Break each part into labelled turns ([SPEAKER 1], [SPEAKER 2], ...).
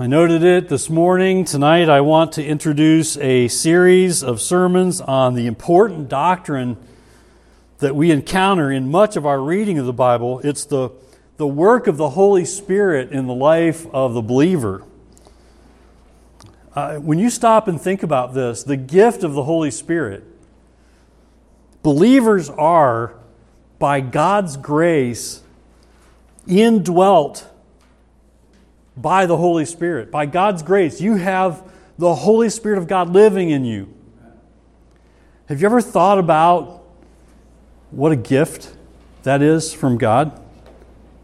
[SPEAKER 1] I noted it this morning. Tonight, I want to introduce a series of sermons on the important doctrine that we encounter in much of our reading of the Bible. It's the, the work of the Holy Spirit in the life of the believer. Uh, when you stop and think about this, the gift of the Holy Spirit, believers are, by God's grace, indwelt by the Holy Spirit. By God's grace, you have the Holy Spirit of God living in you. Have you ever thought about what a gift that is from God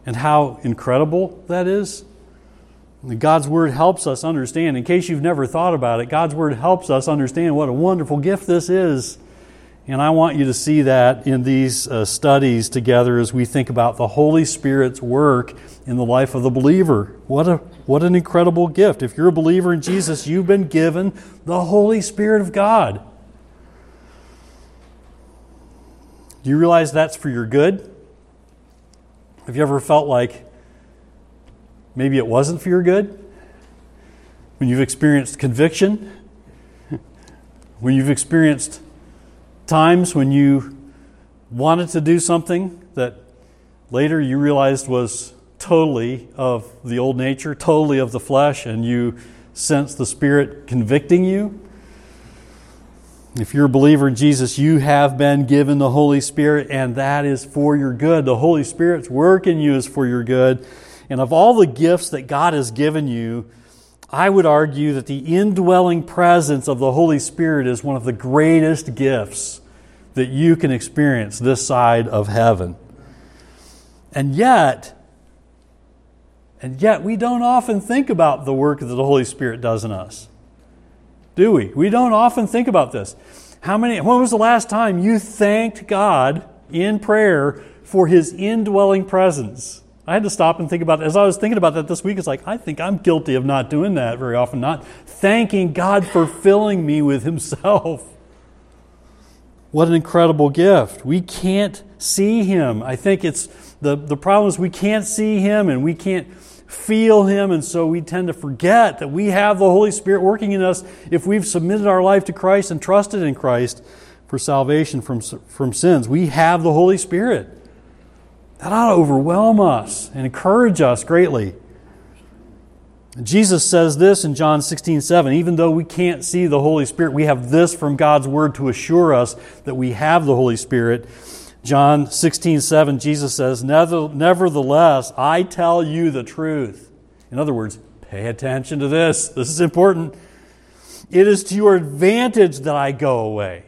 [SPEAKER 1] and how incredible that is? God's Word helps us understand. In case you've never thought about it, God's Word helps us understand what a wonderful gift this is. And I want you to see that in these uh, studies together as we think about the Holy Spirit's work in the life of the believer. What, a, what an incredible gift. If you're a believer in Jesus, you've been given the Holy Spirit of God. Do you realize that's for your good? Have you ever felt like maybe it wasn't for your good? When you've experienced conviction? When you've experienced times when you wanted to do something that later you realized was totally of the old nature, totally of the flesh, and you sense the Spirit convicting you. If you're a believer in Jesus, you have been given the Holy Spirit, and that is for your good. The Holy Spirit's work in you is for your good. And of all the gifts that God has given you, I would argue that the indwelling presence of the Holy Spirit is one of the greatest gifts that you can experience this side of heaven. And yet, and yet, we don't often think about the work that the Holy Spirit does in us. Do we? We don't often think about this. How many, when was the last time you thanked God in prayer for His indwelling presence? I had to stop and think about it. As I was thinking about that this week, it's like, I think I'm guilty of not doing that very often, not thanking God for filling me with Himself. What an incredible gift. We can't see Him. I think it's the, the problem is we can't see Him and we can't feel Him, and so we tend to forget that we have the Holy Spirit working in us if we've submitted our life to Christ and trusted in Christ for salvation from, from sins. We have the Holy Spirit. That ought to overwhelm us and encourage us greatly. Jesus says this in John 16, 7. Even though we can't see the Holy Spirit, we have this from God's Word to assure us that we have the Holy Spirit. John 16, 7, Jesus says, Nevertheless, I tell you the truth. In other words, pay attention to this. This is important. It is to your advantage that I go away.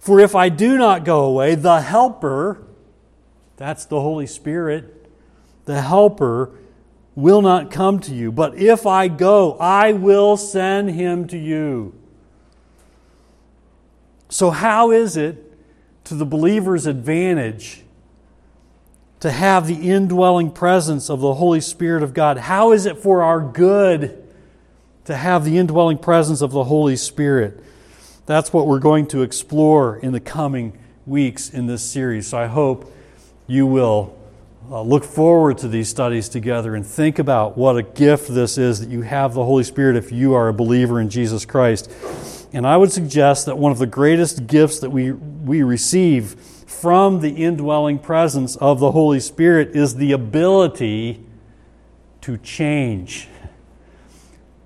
[SPEAKER 1] For if I do not go away, the Helper, that's the Holy Spirit, the Helper, will not come to you. But if I go, I will send him to you. So, how is it to the believer's advantage to have the indwelling presence of the Holy Spirit of God? How is it for our good to have the indwelling presence of the Holy Spirit? That's what we're going to explore in the coming weeks in this series. So, I hope you will uh, look forward to these studies together and think about what a gift this is that you have the Holy Spirit if you are a believer in Jesus Christ. And I would suggest that one of the greatest gifts that we, we receive from the indwelling presence of the Holy Spirit is the ability to change,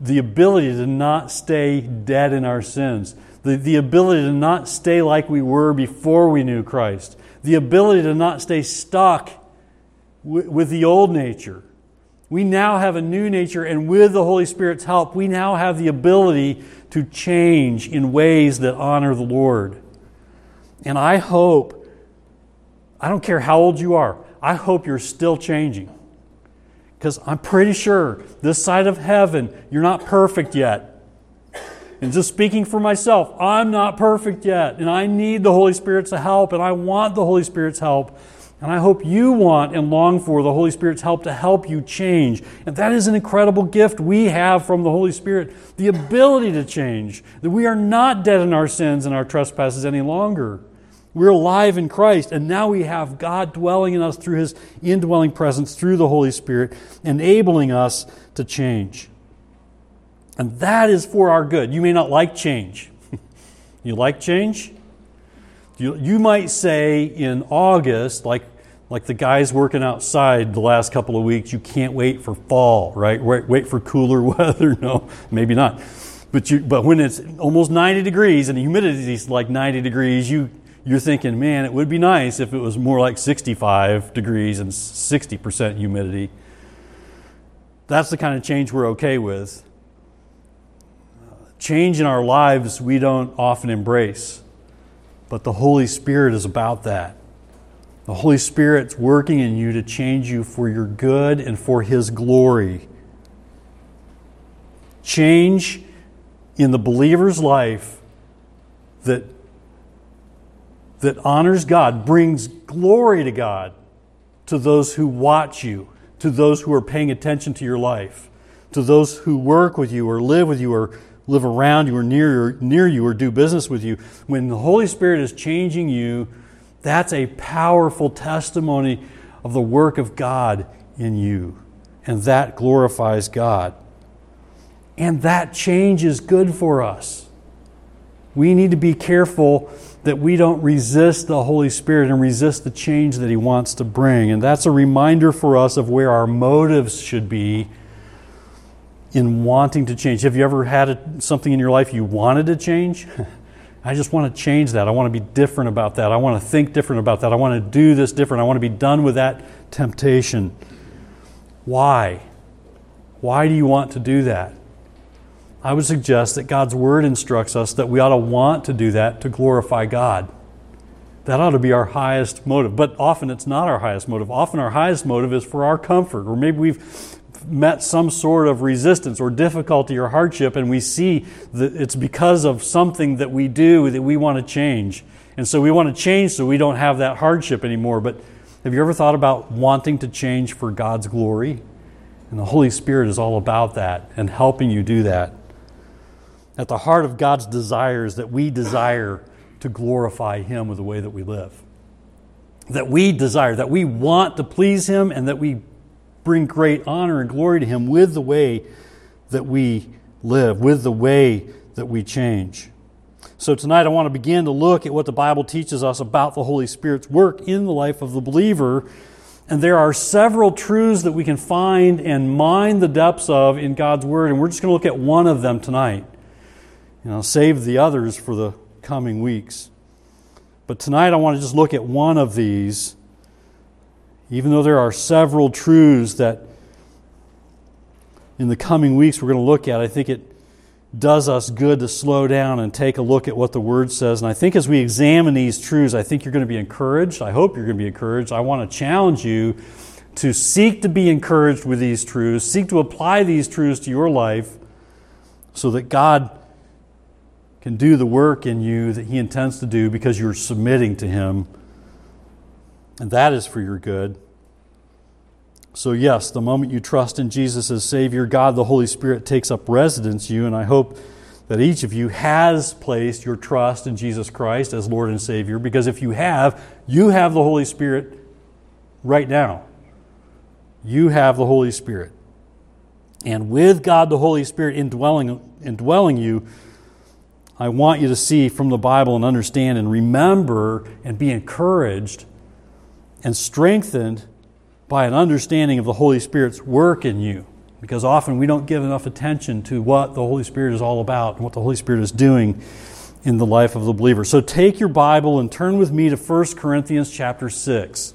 [SPEAKER 1] the ability to not stay dead in our sins, the, the ability to not stay like we were before we knew Christ, the ability to not stay stuck with the old nature. We now have a new nature, and with the Holy Spirit's help, we now have the ability to change in ways that honor the Lord. And I hope, I don't care how old you are, I hope you're still changing. Because I'm pretty sure this side of heaven, you're not perfect yet. And just speaking for myself, I'm not perfect yet. And I need the Holy Spirit's help, and I want the Holy Spirit's help. And I hope you want and long for the Holy Spirit's help to help you change. And that is an incredible gift we have from the Holy Spirit the ability to change, that we are not dead in our sins and our trespasses any longer. We're alive in Christ, and now we have God dwelling in us through his indwelling presence, through the Holy Spirit, enabling us to change. And that is for our good. You may not like change. you like change? You, you might say in August, like, like the guys working outside the last couple of weeks, you can't wait for fall, right? Wait, wait for cooler weather. No, maybe not. But, you, but when it's almost 90 degrees and the humidity is like 90 degrees, you, you're thinking, man, it would be nice if it was more like 65 degrees and 60% humidity. That's the kind of change we're okay with. Change in our lives we don't often embrace, but the Holy Spirit is about that. The Holy Spirit's working in you to change you for your good and for His glory. Change in the believer's life that, that honors God, brings glory to God to those who watch you, to those who are paying attention to your life, to those who work with you or live with you or live around you or near, near you or do business with you. When the Holy Spirit is changing you, that's a powerful testimony of the work of God in you. And that glorifies God. And that change is good for us. We need to be careful that we don't resist the Holy Spirit and resist the change that He wants to bring. And that's a reminder for us of where our motives should be in wanting to change. Have you ever had a, something in your life you wanted to change? I just want to change that. I want to be different about that. I want to think different about that. I want to do this different. I want to be done with that temptation. Why? Why do you want to do that? I would suggest that God's Word instructs us that we ought to want to do that to glorify God. That ought to be our highest motive. But often it's not our highest motive. Often our highest motive is for our comfort, or maybe we've met some sort of resistance or difficulty or hardship, and we see that it's because of something that we do that we want to change. And so we want to change so we don't have that hardship anymore. But have you ever thought about wanting to change for God's glory? And the Holy Spirit is all about that and helping you do that. At the heart of God's desire is that we desire to glorify Him with the way that we live. That we desire, that we want to please Him, and that we bring great honor and glory to Him with the way that we live, with the way that we change. So, tonight I want to begin to look at what the Bible teaches us about the Holy Spirit's work in the life of the believer. And there are several truths that we can find and mine the depths of in God's Word, and we're just going to look at one of them tonight. And I'll save the others for the coming weeks. But tonight I want to just look at one of these even though there are several truths that in the coming weeks we're going to look at, I think it does us good to slow down and take a look at what the Word says. And I think as we examine these truths, I think you're going to be encouraged. I hope you're going to be encouraged. I want to challenge you to seek to be encouraged with these truths, seek to apply these truths to your life so that God can do the work in you that He intends to do because you're submitting to Him and that is for your good. So, yes, the moment you trust in Jesus as Savior, God the Holy Spirit takes up residence in you, and I hope that each of you has placed your trust in Jesus Christ as Lord and Savior, because if you have, you have the Holy Spirit right now. You have the Holy Spirit. And with God the Holy Spirit indwelling, indwelling you, I want you to see from the Bible and understand and remember and be encouraged and strengthened by an understanding of the Holy Spirit's work in you. Because often we don't give enough attention to what the Holy Spirit is all about and what the Holy Spirit is doing in the life of the believer. So take your Bible and turn with me to 1 Corinthians chapter 6.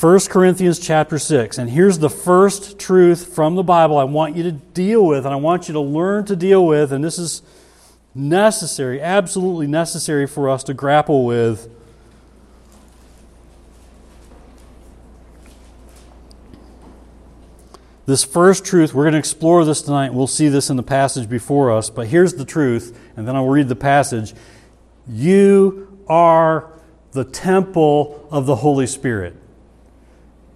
[SPEAKER 1] 1 Corinthians chapter 6. And here's the first truth from the Bible I want you to deal with, and I want you to learn to deal with, and this is necessary, absolutely necessary for us to grapple with This first truth, we're going to explore this tonight. We'll see this in the passage before us, but here's the truth, and then I'll read the passage. You are the temple of the Holy Spirit.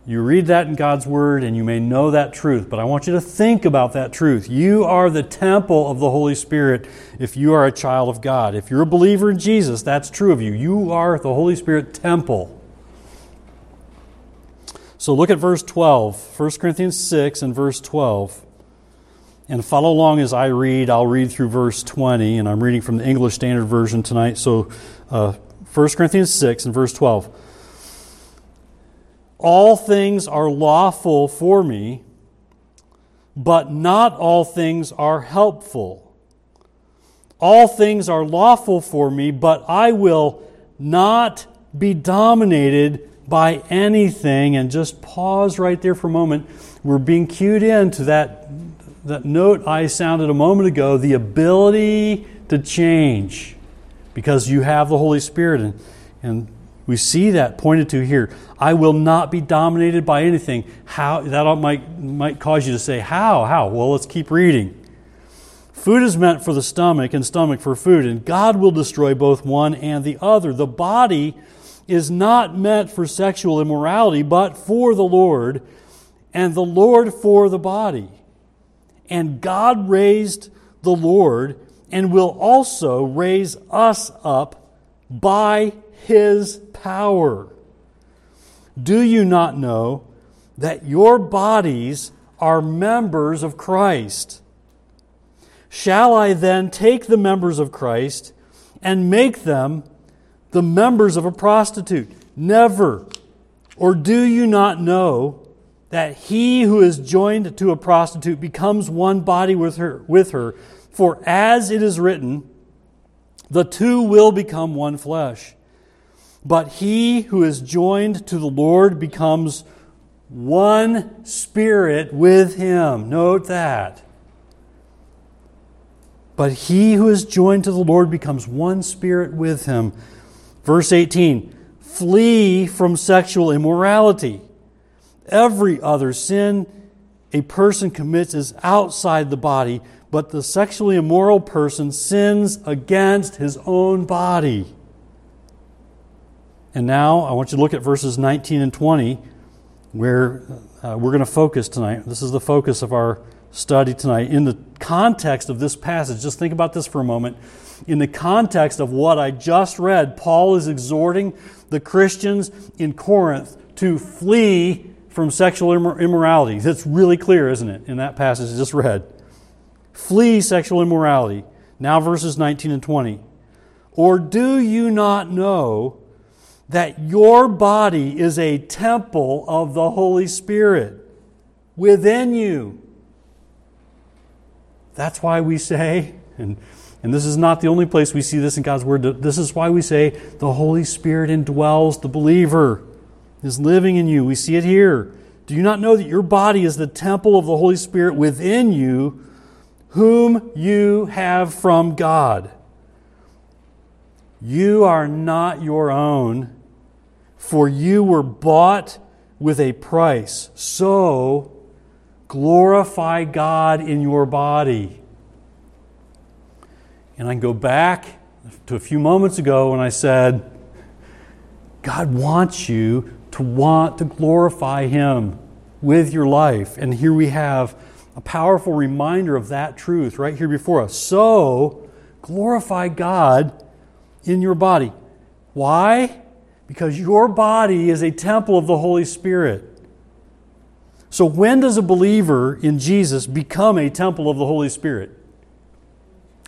[SPEAKER 1] You read that in God's Word and you may know that truth, but I want you to think about that truth. You are the temple of the Holy Spirit if you are a child of God. If you're a believer in Jesus, that's true of you. You are the Holy Spirit temple. So look at verse 12, 1 Corinthians 6 and verse 12. And follow along as I read. I'll read through verse 20, and I'm reading from the English Standard Version tonight. So uh, 1 Corinthians 6 and verse 12. All things are lawful for me, but not all things are helpful. All things are lawful for me, but I will not be dominated by anything. And just pause right there for a moment. We're being cued in to that, that note I sounded a moment ago the ability to change because you have the Holy Spirit. And, and we see that pointed to here. I will not be dominated by anything. How that might might cause you to say, How? How? Well, let's keep reading. Food is meant for the stomach and stomach for food, and God will destroy both one and the other. The body is not meant for sexual immorality, but for the Lord, and the Lord for the body. And God raised the Lord and will also raise us up by his power. Do you not know that your bodies are members of Christ? Shall I then take the members of Christ and make them the members of a prostitute. Never. Or do you not know that he who is joined to a prostitute becomes one body with her, with her? For as it is written, the two will become one flesh. But he who is joined to the Lord becomes one spirit with him. Note that. But he who is joined to the Lord becomes one spirit with him. Verse 18 Flee from sexual immorality. Every other sin a person commits is outside the body, but the sexually immoral person sins against his own body. And now I want you to look at verses 19 and 20, where uh, we're going to focus tonight. This is the focus of our study tonight. In the context of this passage, just think about this for a moment in the context of what I just read, Paul is exhorting the Christians in Corinth to flee from sexual immorality. That's really clear, isn't it, in that passage I just read? Flee sexual immorality. Now, verses 19 and 20. Or do you not know that your body is a temple of the Holy Spirit within you? That's why we say, and and this is not the only place we see this in God's Word. This is why we say the Holy Spirit indwells the believer, is living in you. We see it here. Do you not know that your body is the temple of the Holy Spirit within you, whom you have from God? You are not your own, for you were bought with a price. So glorify God in your body. And I can go back to a few moments ago when I said, God wants you to want to glorify Him with your life. And here we have a powerful reminder of that truth right here before us. So, glorify God in your body. Why? Because your body is a temple of the Holy Spirit. So, when does a believer in Jesus become a temple of the Holy Spirit?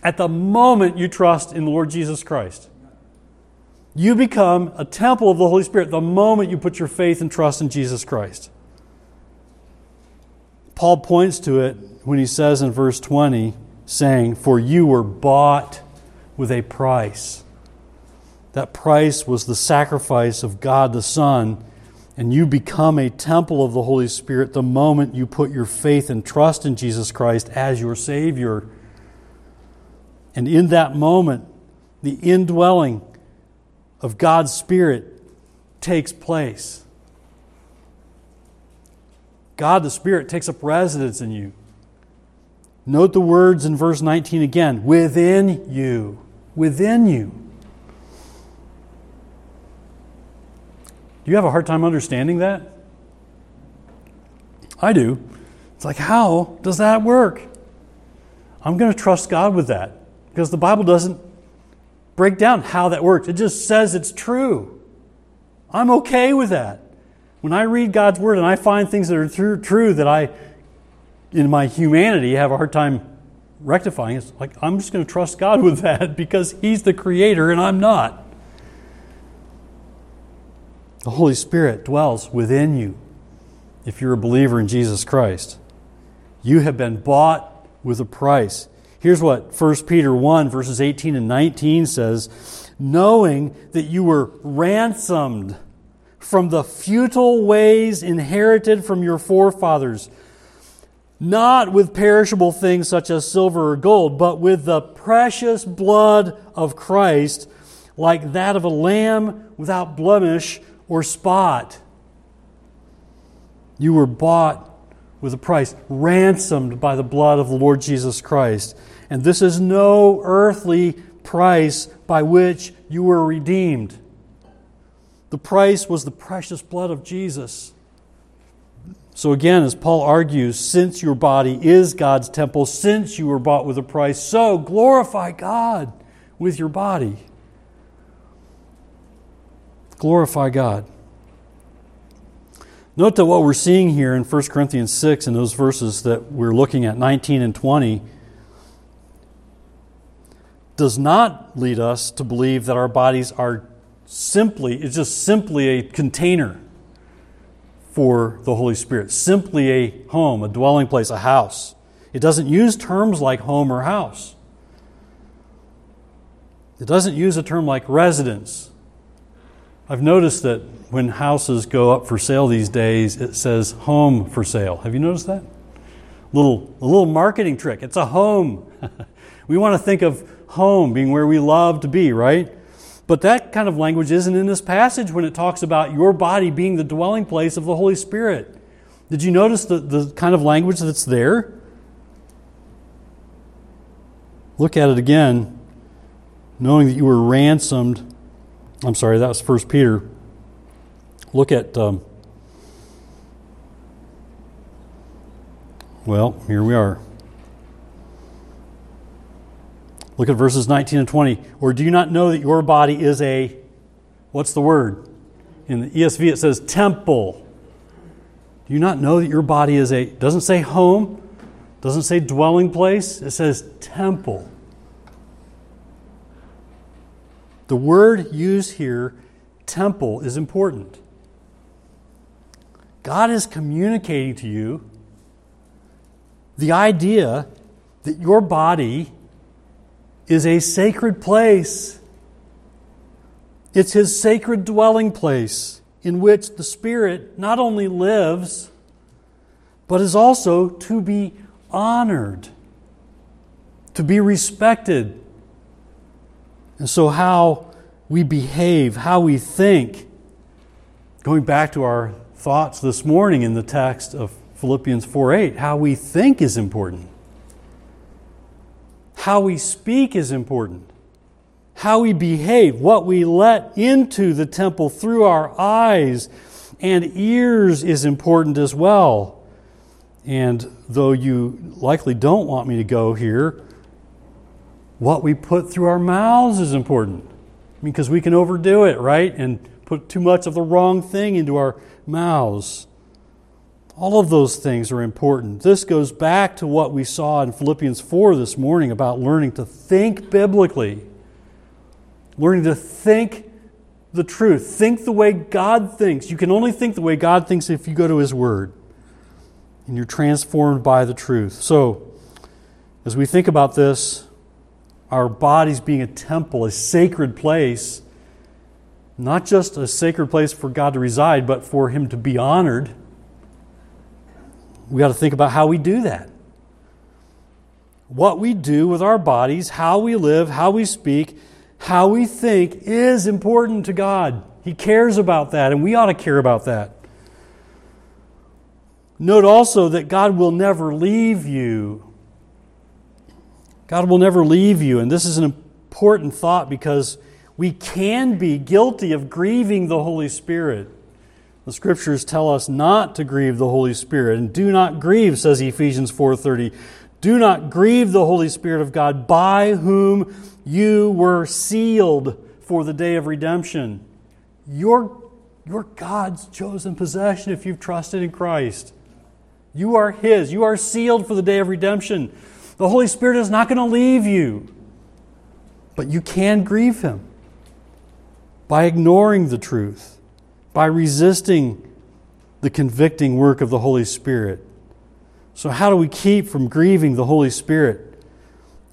[SPEAKER 1] At the moment you trust in the Lord Jesus Christ. You become a temple of the Holy Spirit the moment you put your faith and trust in Jesus Christ. Paul points to it when he says in verse 20, saying, For you were bought with a price. That price was the sacrifice of God the Son, and you become a temple of the Holy Spirit the moment you put your faith and trust in Jesus Christ as your Savior. And in that moment, the indwelling of God's Spirit takes place. God the Spirit takes up residence in you. Note the words in verse 19 again within you. Within you. Do you have a hard time understanding that? I do. It's like, how does that work? I'm going to trust God with that because the Bible doesn't break down how that works. It just says it's true. I'm okay with that. When I read God's Word and I find things that are true, true that I, in my humanity, have a hard time rectifying, it's like I'm just going to trust God with that because He's the Creator and I'm not. The Holy Spirit dwells within you if you're a believer in Jesus Christ. You have been bought with a price. Here's what 1 Peter 1, verses 18 and 19 says Knowing that you were ransomed from the futile ways inherited from your forefathers, not with perishable things such as silver or gold, but with the precious blood of Christ, like that of a lamb without blemish or spot. You were bought with a price, ransomed by the blood of the Lord Jesus Christ. And this is no earthly price by which you were redeemed. The price was the precious blood of Jesus. So, again, as Paul argues, since your body is God's temple, since you were bought with a price, so glorify God with your body. Glorify God. Note that what we're seeing here in 1 Corinthians 6 in those verses that we're looking at, 19 and 20, does not lead us to believe that our bodies are simply, it's just simply a container for the Holy Spirit, simply a home, a dwelling place, a house. It doesn't use terms like home or house. It doesn't use a term like residence. I've noticed that when houses go up for sale these days, it says home for sale. Have you noticed that? Little, a little marketing trick. It's a home. we want to think of home being where we love to be, right? But that kind of language isn't in this passage when it talks about your body being the dwelling place of the Holy Spirit. Did you notice the, the kind of language that's there? Look at it again, knowing that you were ransomed. I'm sorry, that was 1 Peter. Look at, um, well, here we are. Look at verses 19 and 20. Or do you not know that your body is a, what's the word? In the ESV it says temple. Do you not know that your body is a, doesn't say home, doesn't say dwelling place, it says temple. The word used here, temple, is important. God is communicating to you the idea that your body is a sacred place. It's his sacred dwelling place in which the Spirit not only lives, but is also to be honored, to be respected. And so, how we behave, how we think, going back to our thoughts this morning in the text of Philippians 4 8, how we think is important. How we speak is important. How we behave, what we let into the temple through our eyes and ears is important as well. And though you likely don't want me to go here, what we put through our mouths is important because we can overdo it, right? And put too much of the wrong thing into our mouths. All of those things are important. This goes back to what we saw in Philippians 4 this morning about learning to think biblically, learning to think the truth, think the way God thinks. You can only think the way God thinks if you go to His Word and you're transformed by the truth. So, as we think about this, our bodies being a temple, a sacred place, not just a sacred place for God to reside, but for Him to be honored we got to think about how we do that. What we do with our bodies, how we live, how we speak, how we think is important to God. He cares about that, and we ought to care about that. Note also that God will never leave you. God will never leave you, and this is an important thought because we can be guilty of grieving the Holy Spirit. The scriptures tell us not to grieve the Holy Spirit. And do not grieve, says Ephesians 4:30. Do not grieve the Holy Spirit of God, by whom you were sealed for the day of redemption. You're, you're God's chosen possession if you've trusted in Christ. You are His. You are sealed for the day of redemption. The Holy Spirit is not going to leave you, but you can grieve Him by ignoring the truth, by resisting the convicting work of the Holy Spirit. So, how do we keep from grieving the Holy Spirit?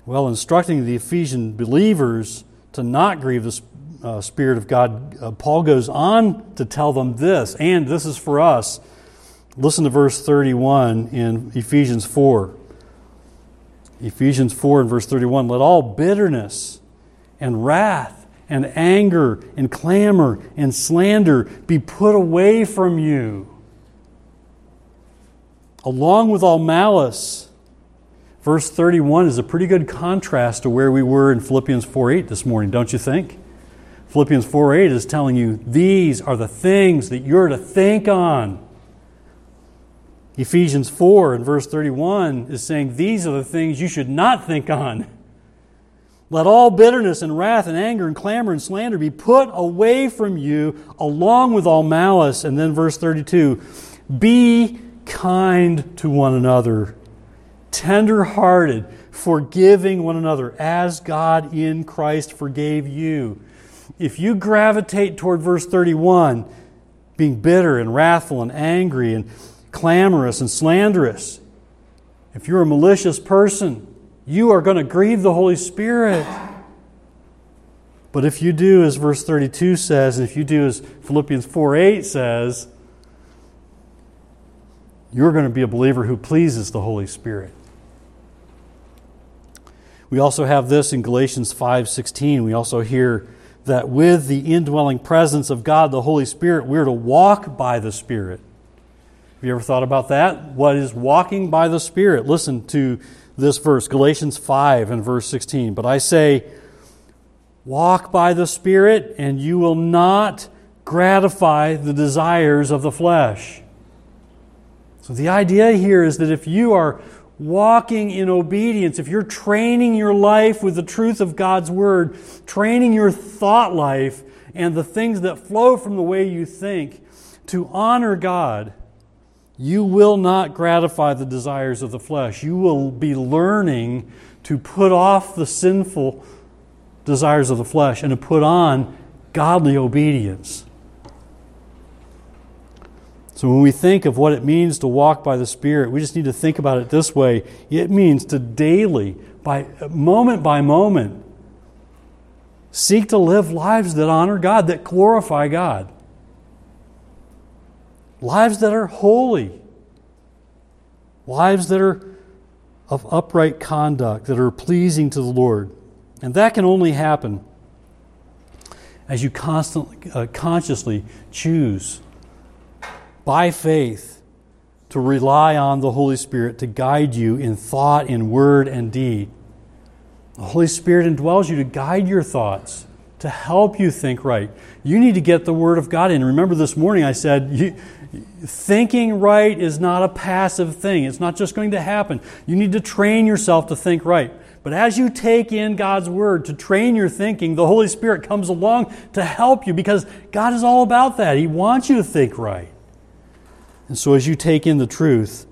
[SPEAKER 1] Well, instructing the Ephesian believers to not grieve the uh, Spirit of God, uh, Paul goes on to tell them this, and this is for us. Listen to verse 31 in Ephesians 4. Ephesians 4 and verse 31 Let all bitterness and wrath and anger and clamor and slander be put away from you along with all malice. Verse 31 is a pretty good contrast to where we were in Philippians 4 8 this morning, don't you think? Philippians 4 8 is telling you these are the things that you're to think on. Ephesians 4 and verse 31 is saying these are the things you should not think on. Let all bitterness and wrath and anger and clamor and slander be put away from you, along with all malice. And then verse 32 Be kind to one another, tender hearted, forgiving one another, as God in Christ forgave you. If you gravitate toward verse 31, being bitter and wrathful and angry and clamorous and slanderous, if you're a malicious person, you are going to grieve the Holy Spirit. But if you do as verse 32 says, and if you do as Philippians 4 8 says, you're going to be a believer who pleases the Holy Spirit. We also have this in Galatians 5:16. We also hear that with the indwelling presence of God the Holy Spirit, we're to walk by the Spirit. Have you ever thought about that? What is walking by the Spirit? Listen to this verse, Galatians 5 and verse 16. But I say, walk by the Spirit, and you will not gratify the desires of the flesh. So the idea here is that if you are walking in obedience, if you're training your life with the truth of God's Word, training your thought life and the things that flow from the way you think to honor God, you will not gratify the desires of the flesh. You will be learning to put off the sinful desires of the flesh and to put on godly obedience. So when we think of what it means to walk by the Spirit, we just need to think about it this way. It means to daily, by moment by moment, seek to live lives that honor God, that glorify God. Lives that are holy. Lives that are of upright conduct, that are pleasing to the Lord. And that can only happen as you constantly, uh, consciously choose by faith to rely on the Holy Spirit to guide you in thought, in word, and deed. The Holy Spirit indwells you to guide your thoughts, to help you think right. You need to get the Word of God in. Remember this morning I said, you, thinking right is not a passive thing. It's not just going to happen. You need to train yourself to think right. But as you take in God's Word to train your thinking, the Holy Spirit comes along to help you because God is all about that. He wants you to think right. And so, as you take in the truth,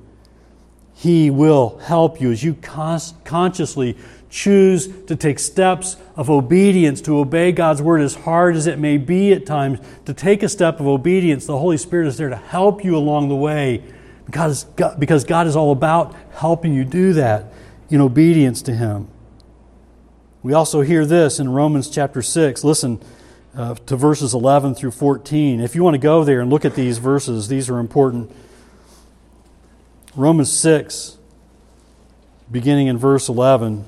[SPEAKER 1] He will help you as you consciously choose to take steps of obedience to obey God's word, as hard as it may be at times. To take a step of obedience, the Holy Spirit is there to help you along the way because God, because God is all about helping you do that in obedience to Him. We also hear this in Romans chapter 6. Listen uh, to verses 11 through 14. If you want to go there and look at these verses, these are important. Romans 6, beginning in verse 11.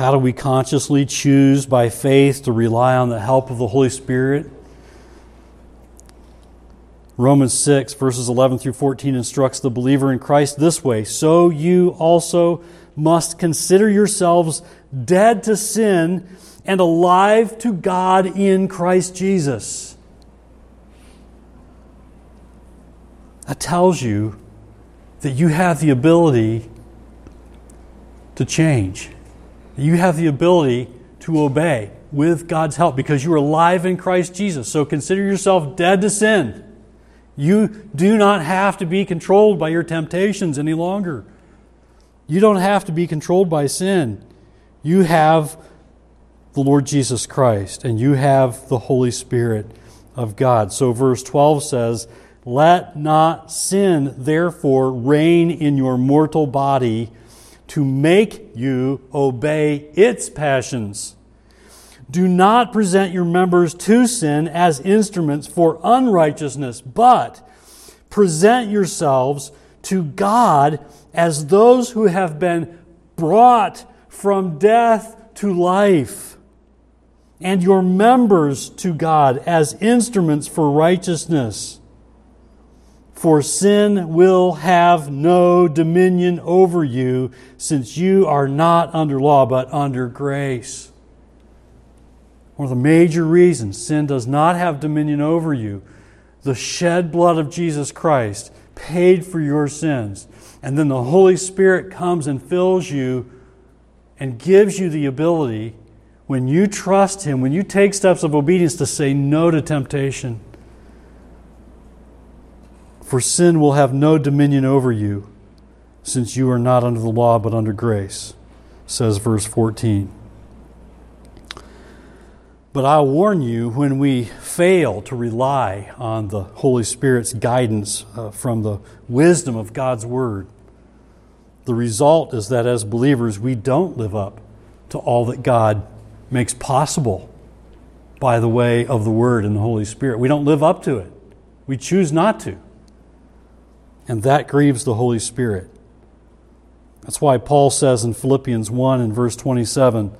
[SPEAKER 1] How do we consciously choose by faith to rely on the help of the Holy Spirit? Romans 6, verses 11 through 14, instructs the believer in Christ this way So you also must consider yourselves dead to sin and alive to God in Christ Jesus. That tells you that you have the ability to change. You have the ability to obey with God's help because you are alive in Christ Jesus. So consider yourself dead to sin. You do not have to be controlled by your temptations any longer. You don't have to be controlled by sin. You have the Lord Jesus Christ and you have the Holy Spirit of God. So, verse 12 says, Let not sin, therefore, reign in your mortal body to make you obey its passions. Do not present your members to sin as instruments for unrighteousness, but present yourselves to God as those who have been brought from death to life, and your members to God as instruments for righteousness. For sin will have no dominion over you, since you are not under law, but under grace. One of the major reasons sin does not have dominion over you, the shed blood of Jesus Christ paid for your sins. And then the Holy Spirit comes and fills you and gives you the ability, when you trust Him, when you take steps of obedience, to say no to temptation for sin will have no dominion over you, since you are not under the law but under grace, says verse 14. But I warn you, when we fail to rely on the Holy Spirit's guidance uh, from the wisdom of God's Word, the result is that as believers, we don't live up to all that God makes possible by the way of the Word and the Holy Spirit. We don't live up to it. We choose not to and that grieves the Holy Spirit. That's why Paul says in Philippians 1 and verse 27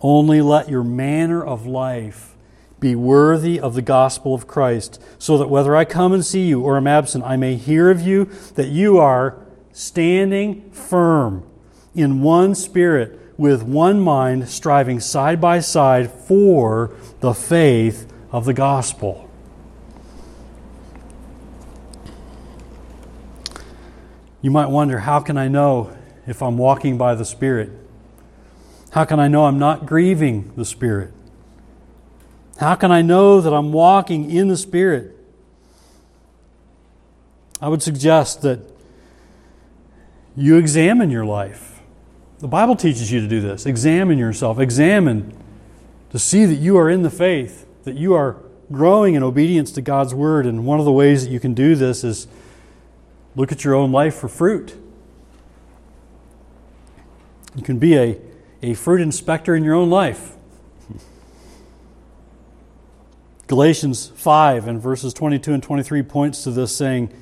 [SPEAKER 1] Only let your manner of life be worthy of the gospel of Christ, so that whether I come and see you or am absent, I may hear of you that you are standing firm in one spirit, with one mind, striving side by side for the faith of the gospel. You might wonder how can I know if I'm walking by the Spirit? How can I know I'm not grieving the Spirit? How can I know that I'm walking in the Spirit? I would suggest that you examine your life. The Bible teaches you to do this. Examine yourself. Examine to see that you are in the faith, that you are growing in obedience to God's Word. And one of the ways that you can do this is Look at your own life for fruit. You can be a, a fruit inspector in your own life. Galatians 5 and verses 22 and 23 points to this saying,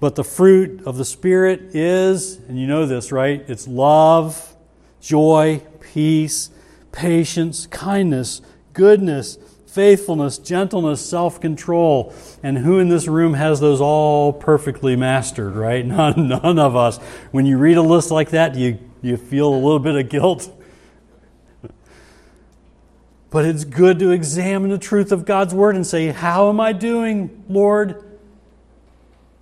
[SPEAKER 1] But the fruit of the Spirit is, and you know this, right? It's love, joy, peace, patience, kindness, goodness, faithfulness, gentleness, self control. And who in this room has those all perfectly mastered, right? None, none of us. When you read a list like that, you, you feel a little bit of guilt. But it's good to examine the truth of God's Word and say, How am I doing, Lord?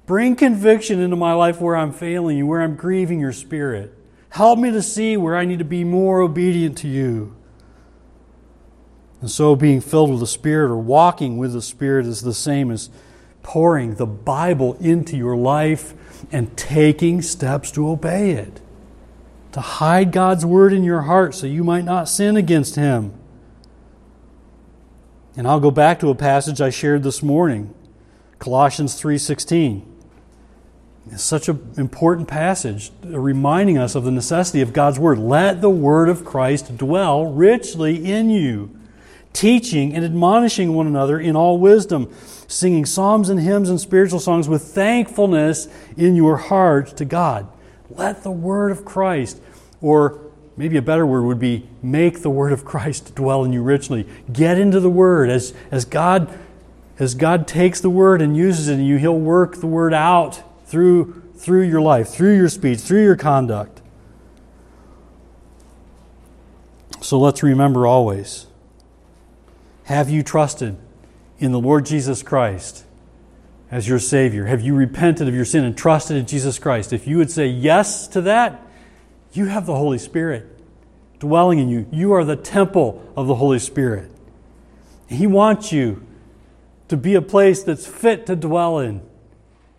[SPEAKER 1] Bring conviction into my life where I'm failing you, where I'm grieving your Spirit. Help me to see where I need to be more obedient to you. And so, being filled with the Spirit or walking with the Spirit is the same as pouring the Bible into your life and taking steps to obey it. To hide God's Word in your heart so you might not sin against Him. And I'll go back to a passage I shared this morning, Colossians 3:16. It's such an important passage, reminding us of the necessity of God's Word. Let the Word of Christ dwell richly in you teaching and admonishing one another in all wisdom, singing psalms and hymns and spiritual songs with thankfulness in your hearts to God. Let the word of Christ, or maybe a better word would be make the word of Christ dwell in you richly. Get into the word as, as God as God takes the word and uses it in you, He'll work the word out through, through your life, through your speech, through your conduct. So let's remember always have you trusted in the Lord Jesus Christ as your Savior? Have you repented of your sin and trusted in Jesus Christ? If you would say yes to that, you have the Holy Spirit dwelling in you. You are the temple of the Holy Spirit. He wants you to be a place that's fit to dwell in,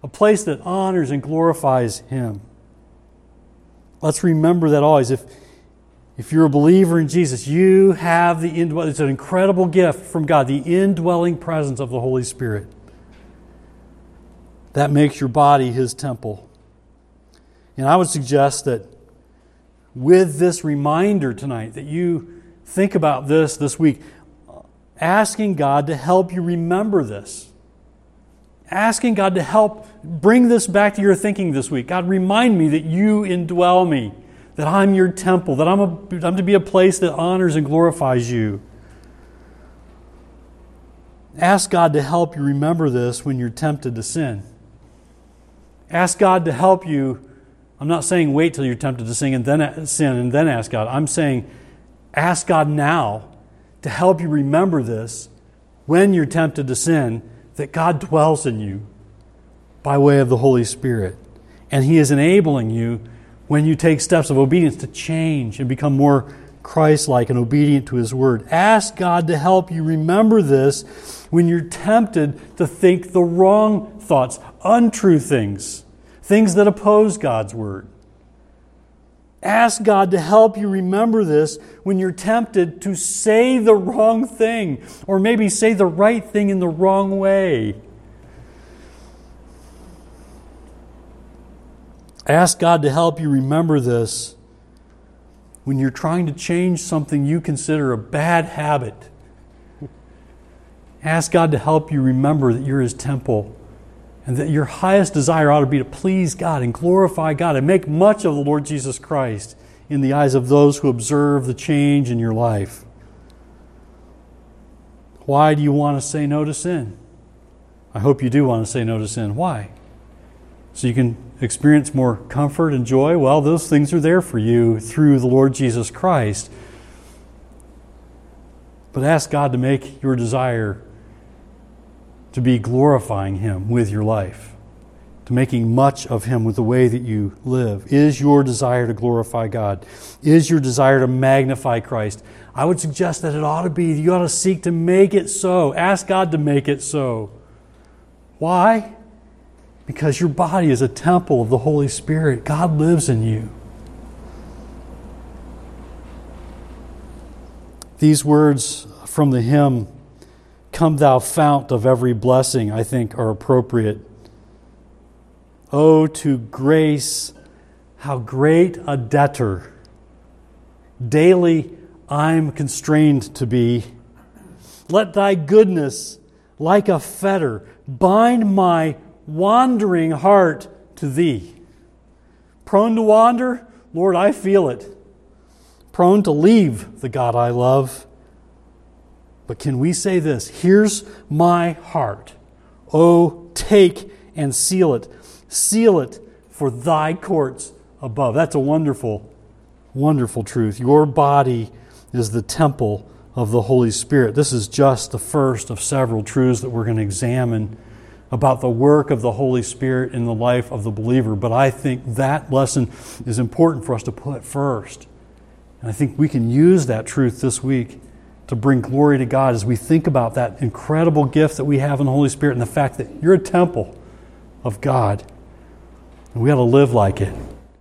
[SPEAKER 1] a place that honors and glorifies Him. Let's remember that always. If, if you're a believer in Jesus, you have the indwelling, it's an incredible gift from God, the indwelling presence of the Holy Spirit. That makes your body His temple. And I would suggest that with this reminder tonight, that you think about this this week, asking God to help you remember this. Asking God to help bring this back to your thinking this week. God, remind me that you indwell me, that I'm your temple, that I'm, a, I'm to be a place that honors and glorifies you. Ask God to help you remember this when you're tempted to sin. Ask God to help you. I'm not saying wait till you're tempted to sin and then sin and then ask God. I'm saying ask God now to help you remember this when you're tempted to sin, that God dwells in you by way of the Holy Spirit. And He is enabling you when you take steps of obedience to change and become more Christ like and obedient to His Word. Ask God to help you remember this when you're tempted to think the wrong thoughts, untrue things, things that oppose God's Word. Ask God to help you remember this when you're tempted to say the wrong thing, or maybe say the right thing in the wrong way. Ask God to help you remember this when you're trying to change something you consider a bad habit. Ask God to help you remember that you're His temple and that your highest desire ought to be to please God and glorify God and make much of the Lord Jesus Christ in the eyes of those who observe the change in your life. Why do you want to say no to sin? I hope you do want to say no to sin. Why? So you can experience more comfort and joy? Well, those things are there for you through the Lord Jesus Christ. But ask God to make your desire to be glorifying Him with your life, to making much of Him with the way that you live? Is your desire to glorify God? Is your desire to magnify Christ? I would suggest that it ought to be, you ought to seek to make it so. Ask God to make it so. Why? Because your body is a temple of the Holy Spirit. God lives in you. These words from the hymn Come, thou fount of every blessing, I think are appropriate. Oh, to grace, how great a debtor daily I'm constrained to be. Let thy goodness, like a fetter, bind my wandering heart to thee. Prone to wander? Lord, I feel it. Prone to leave the God I love but can we say this? Here's my heart. Oh, take and seal it. Seal it for thy courts above. That's a wonderful, wonderful truth. Your body is the temple of the Holy Spirit. This is just the first of several truths that we're going to examine about the work of the Holy Spirit in the life of the believer. But I think that lesson is important for us to put first. And I think we can use that truth this week to bring glory to God as we think about that incredible gift that we have in the Holy Spirit and the fact that you're a temple of God. And we ought to live like it.